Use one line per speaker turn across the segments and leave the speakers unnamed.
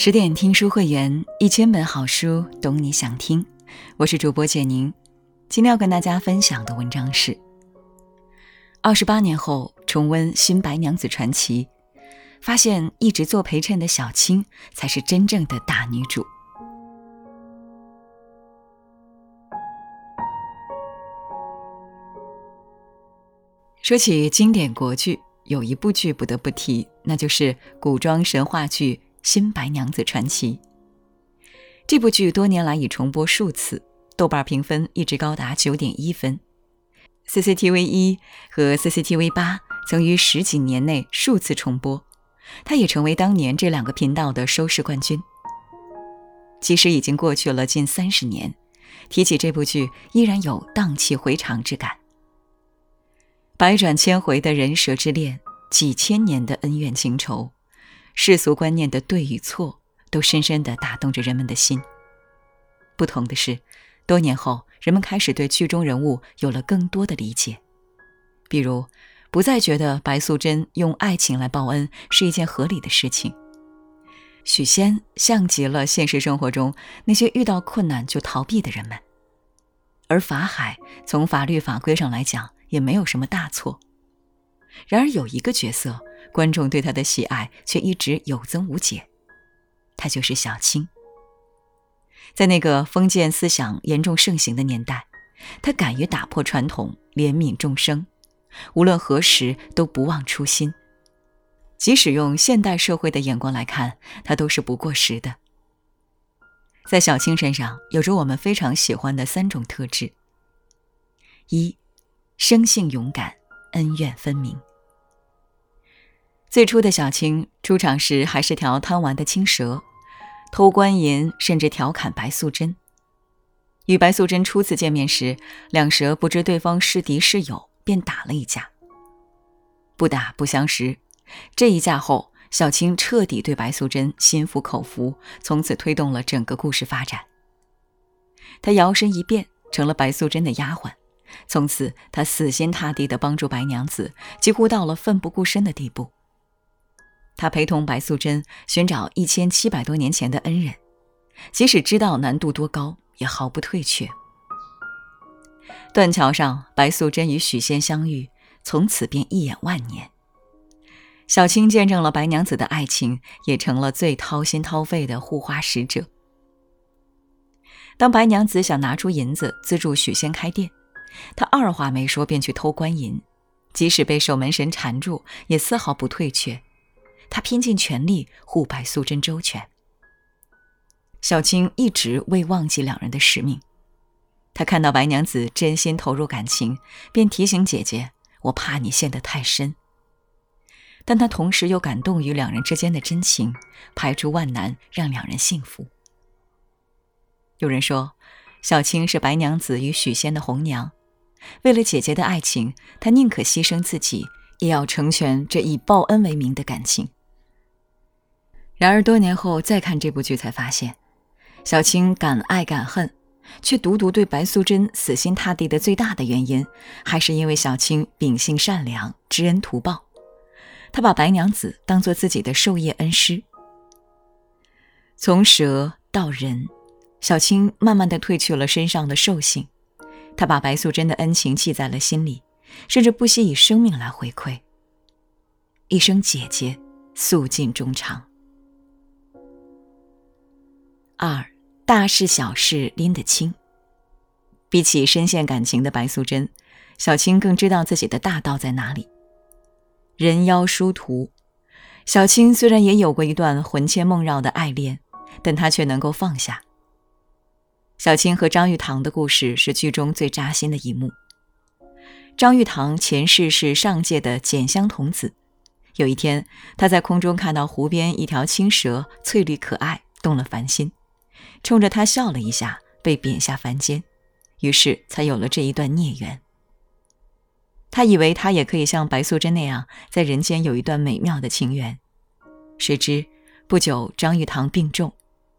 十点听书会员，一千本好书，懂你想听。我是主播简宁，今天要跟大家分享的文章是：二十八年后重温《新白娘子传奇》，发现一直做陪衬的小青才是真正的大女主。说起经典国剧，有一部剧不得不提，那就是古装神话剧。《新白娘子传奇》这部剧多年来已重播数次，豆瓣评分一直高达九点一分。CCTV 一和 CCTV 八曾于十几年内数次重播，它也成为当年这两个频道的收视冠军。即使已经过去了近三十年，提起这部剧依然有荡气回肠之感。百转千回的人蛇之恋，几千年的恩怨情仇。世俗观念的对与错，都深深地打动着人们的心。不同的是，多年后，人们开始对剧中人物有了更多的理解，比如，不再觉得白素贞用爱情来报恩是一件合理的事情。许仙像极了现实生活中那些遇到困难就逃避的人们，而法海从法律法规上来讲也没有什么大错。然而，有一个角色。观众对他的喜爱却一直有增无减，他就是小青。在那个封建思想严重盛行的年代，他敢于打破传统，怜悯众生，无论何时都不忘初心。即使用现代社会的眼光来看，他都是不过时的。在小青身上，有着我们非常喜欢的三种特质：一，生性勇敢，恩怨分明。最初的小青出场时还是条贪玩的青蛇，偷官银，甚至调侃白素贞。与白素贞初次见面时，两蛇不知对方是敌是友，便打了一架。不打不相识，这一架后，小青彻底对白素贞心服口服，从此推动了整个故事发展。她摇身一变成了白素贞的丫鬟，从此她死心塌地地帮助白娘子，几乎到了奋不顾身的地步。他陪同白素贞寻找一千七百多年前的恩人，即使知道难度多高，也毫不退却。断桥上，白素贞与许仙相遇，从此便一眼万年。小青见证了白娘子的爱情，也成了最掏心掏肺的护花使者。当白娘子想拿出银子资助许仙开店，他二话没说便去偷官银，即使被守门神缠住，也丝毫不退却。他拼尽全力护白素贞周全，小青一直未忘记两人的使命。他看到白娘子真心投入感情，便提醒姐姐：“我怕你陷得太深。”但他同时又感动于两人之间的真情，排除万难让两人幸福。有人说，小青是白娘子与许仙的红娘，为了姐姐的爱情，她宁可牺牲自己，也要成全这以报恩为名的感情。然而多年后再看这部剧，才发现，小青敢爱敢恨，却独独对白素贞死心塌地的最大的原因，还是因为小青秉性善良，知恩图报。她把白娘子当做自己的授业恩师。从蛇到人，小青慢慢的褪去了身上的兽性，他把白素贞的恩情记在了心里，甚至不惜以生命来回馈。一声姐姐，诉尽衷肠。二大事小事拎得清。比起深陷感情的白素贞，小青更知道自己的大道在哪里。人妖殊途，小青虽然也有过一段魂牵梦绕的爱恋，但她却能够放下。小青和张玉堂的故事是剧中最扎心的一幕。张玉堂前世是上界的简香童子，有一天他在空中看到湖边一条青蛇翠绿可爱，动了凡心。冲着他笑了一下，被贬下凡间，于是才有了这一段孽缘。他以为他也可以像白素贞那样，在人间有一段美妙的情缘，谁知不久张玉堂病重，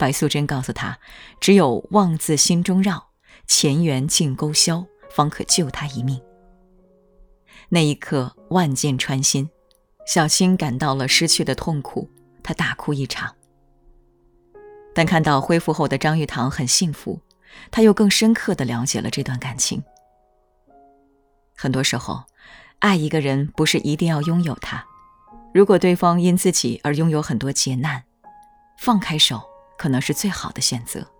白素贞告诉他，只有妄自心中绕，前缘尽勾销，方可救他一命。那一刻，万箭穿心，小青感到了失去的痛苦，她大哭一场。但看到恢复后的张玉堂很幸福，他又更深刻的了解了这段感情。很多时候，爱一个人不是一定要拥有他，如果对方因自己而拥有很多劫难，放开手可能是最好的选择。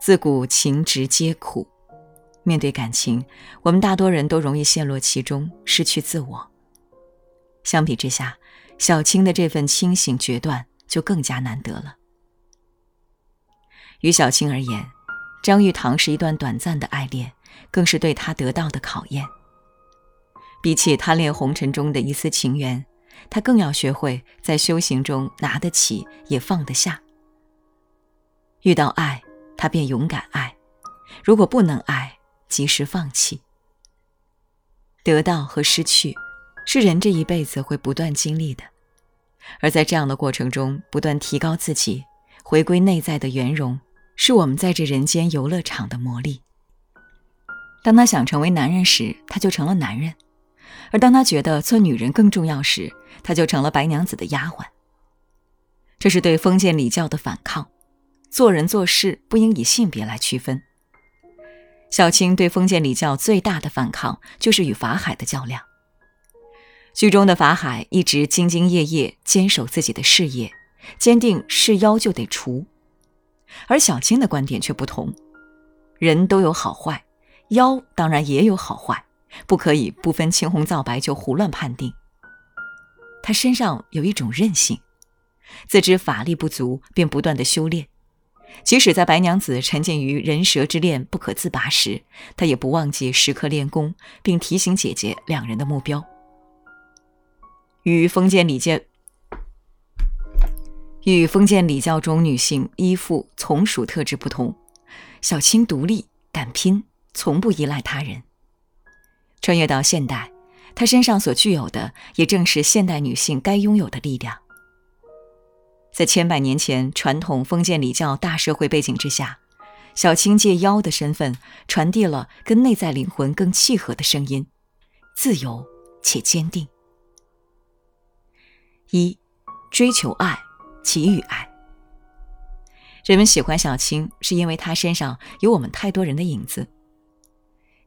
自古情直皆苦，面对感情，我们大多人都容易陷落其中，失去自我。相比之下，小青的这份清醒决断就更加难得了。于小青而言，张玉堂是一段短暂的爱恋，更是对她得到的考验。比起贪恋红尘中的一丝情缘，她更要学会在修行中拿得起也放得下。遇到爱，她便勇敢爱；如果不能爱，及时放弃。得到和失去。是人这一辈子会不断经历的，而在这样的过程中，不断提高自己，回归内在的圆融，是我们在这人间游乐场的魔力。当他想成为男人时，他就成了男人；而当他觉得做女人更重要时，他就成了白娘子的丫鬟。这是对封建礼教的反抗。做人做事不应以性别来区分。小青对封建礼教最大的反抗，就是与法海的较量。剧中的法海一直兢兢业业，坚守自己的事业，坚定是妖就得除。而小青的观点却不同，人都有好坏，妖当然也有好坏，不可以不分青红皂白就胡乱判定。他身上有一种韧性，自知法力不足，便不断的修炼。即使在白娘子沉浸于人蛇之恋不可自拔时，他也不忘记时刻练功，并提醒姐姐两人的目标。与封建礼教与封建礼教中女性依附从属特质不同，小青独立敢拼，从不依赖他人。穿越到现代，她身上所具有的也正是现代女性该拥有的力量。在千百年前传统封建礼教大社会背景之下，小青借妖的身份传递了跟内在灵魂更契合的声音，自由且坚定。一，追求爱，给予爱。人们喜欢小青，是因为她身上有我们太多人的影子。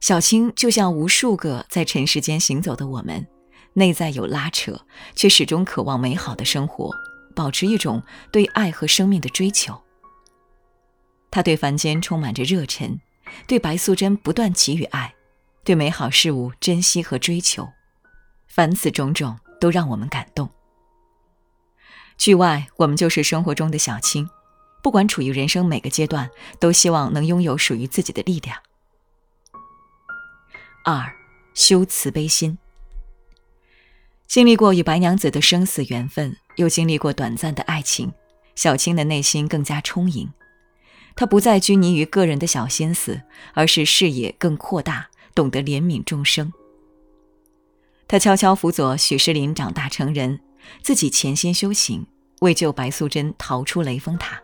小青就像无数个在尘世间行走的我们，内在有拉扯，却始终渴望美好的生活，保持一种对爱和生命的追求。他对凡间充满着热忱，对白素贞不断给予爱，对美好事物珍惜和追求，凡此种种都让我们感动。剧外，我们就是生活中的小青，不管处于人生每个阶段，都希望能拥有属于自己的力量。二，修慈悲心。经历过与白娘子的生死缘分，又经历过短暂的爱情，小青的内心更加充盈。她不再拘泥于个人的小心思，而是视野更扩大，懂得怜悯众生。她悄悄辅佐许仕林长大成人。自己潜心修行，为救白素贞逃出雷峰塔，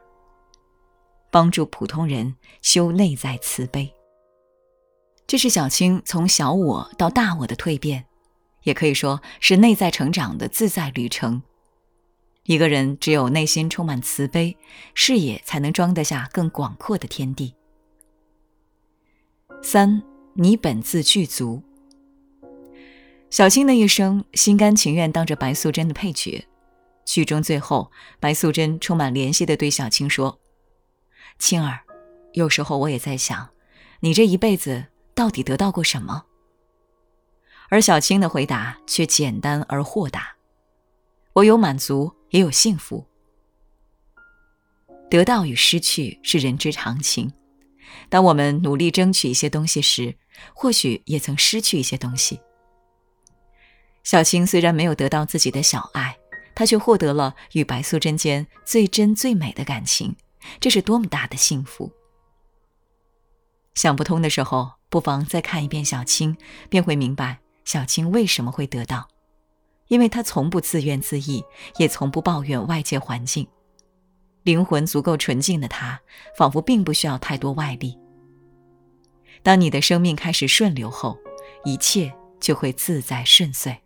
帮助普通人修内在慈悲。这是小青从小我到大我的蜕变，也可以说是内在成长的自在旅程。一个人只有内心充满慈悲，视野才能装得下更广阔的天地。三，你本自具足。小青的一生心甘情愿当着白素贞的配角。剧中最后，白素贞充满怜惜地对小青说：“青儿，有时候我也在想，你这一辈子到底得到过什么？”而小青的回答却简单而豁达：“我有满足，也有幸福。得到与失去是人之常情。当我们努力争取一些东西时，或许也曾失去一些东西。”小青虽然没有得到自己的小爱，她却获得了与白素贞间最真最美的感情，这是多么大的幸福！想不通的时候，不妨再看一遍小青，便会明白小青为什么会得到，因为她从不自怨自艾，也从不抱怨外界环境，灵魂足够纯净的她，仿佛并不需要太多外力。当你的生命开始顺流后，一切就会自在顺遂。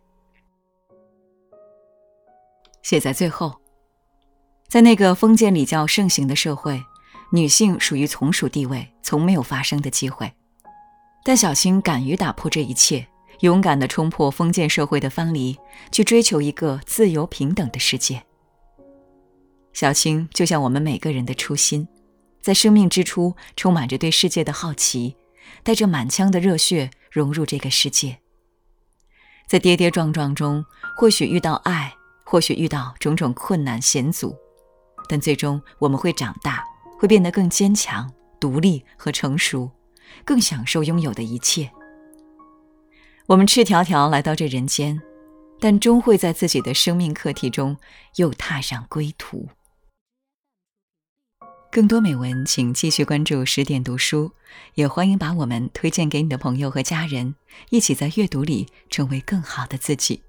写在最后，在那个封建礼教盛行的社会，女性属于从属地位，从没有发声的机会。但小青敢于打破这一切，勇敢地冲破封建社会的藩篱，去追求一个自由平等的世界。小青就像我们每个人的初心，在生命之初充满着对世界的好奇，带着满腔的热血融入这个世界。在跌跌撞撞中，或许遇到爱，或许遇到种种困难险阻，但最终我们会长大，会变得更坚强、独立和成熟，更享受拥有的一切。我们赤条条来到这人间，但终会在自己的生命课题中又踏上归途。更多美文，请继续关注十点读书，也欢迎把我们推荐给你的朋友和家人，一起在阅读里成为更好的自己。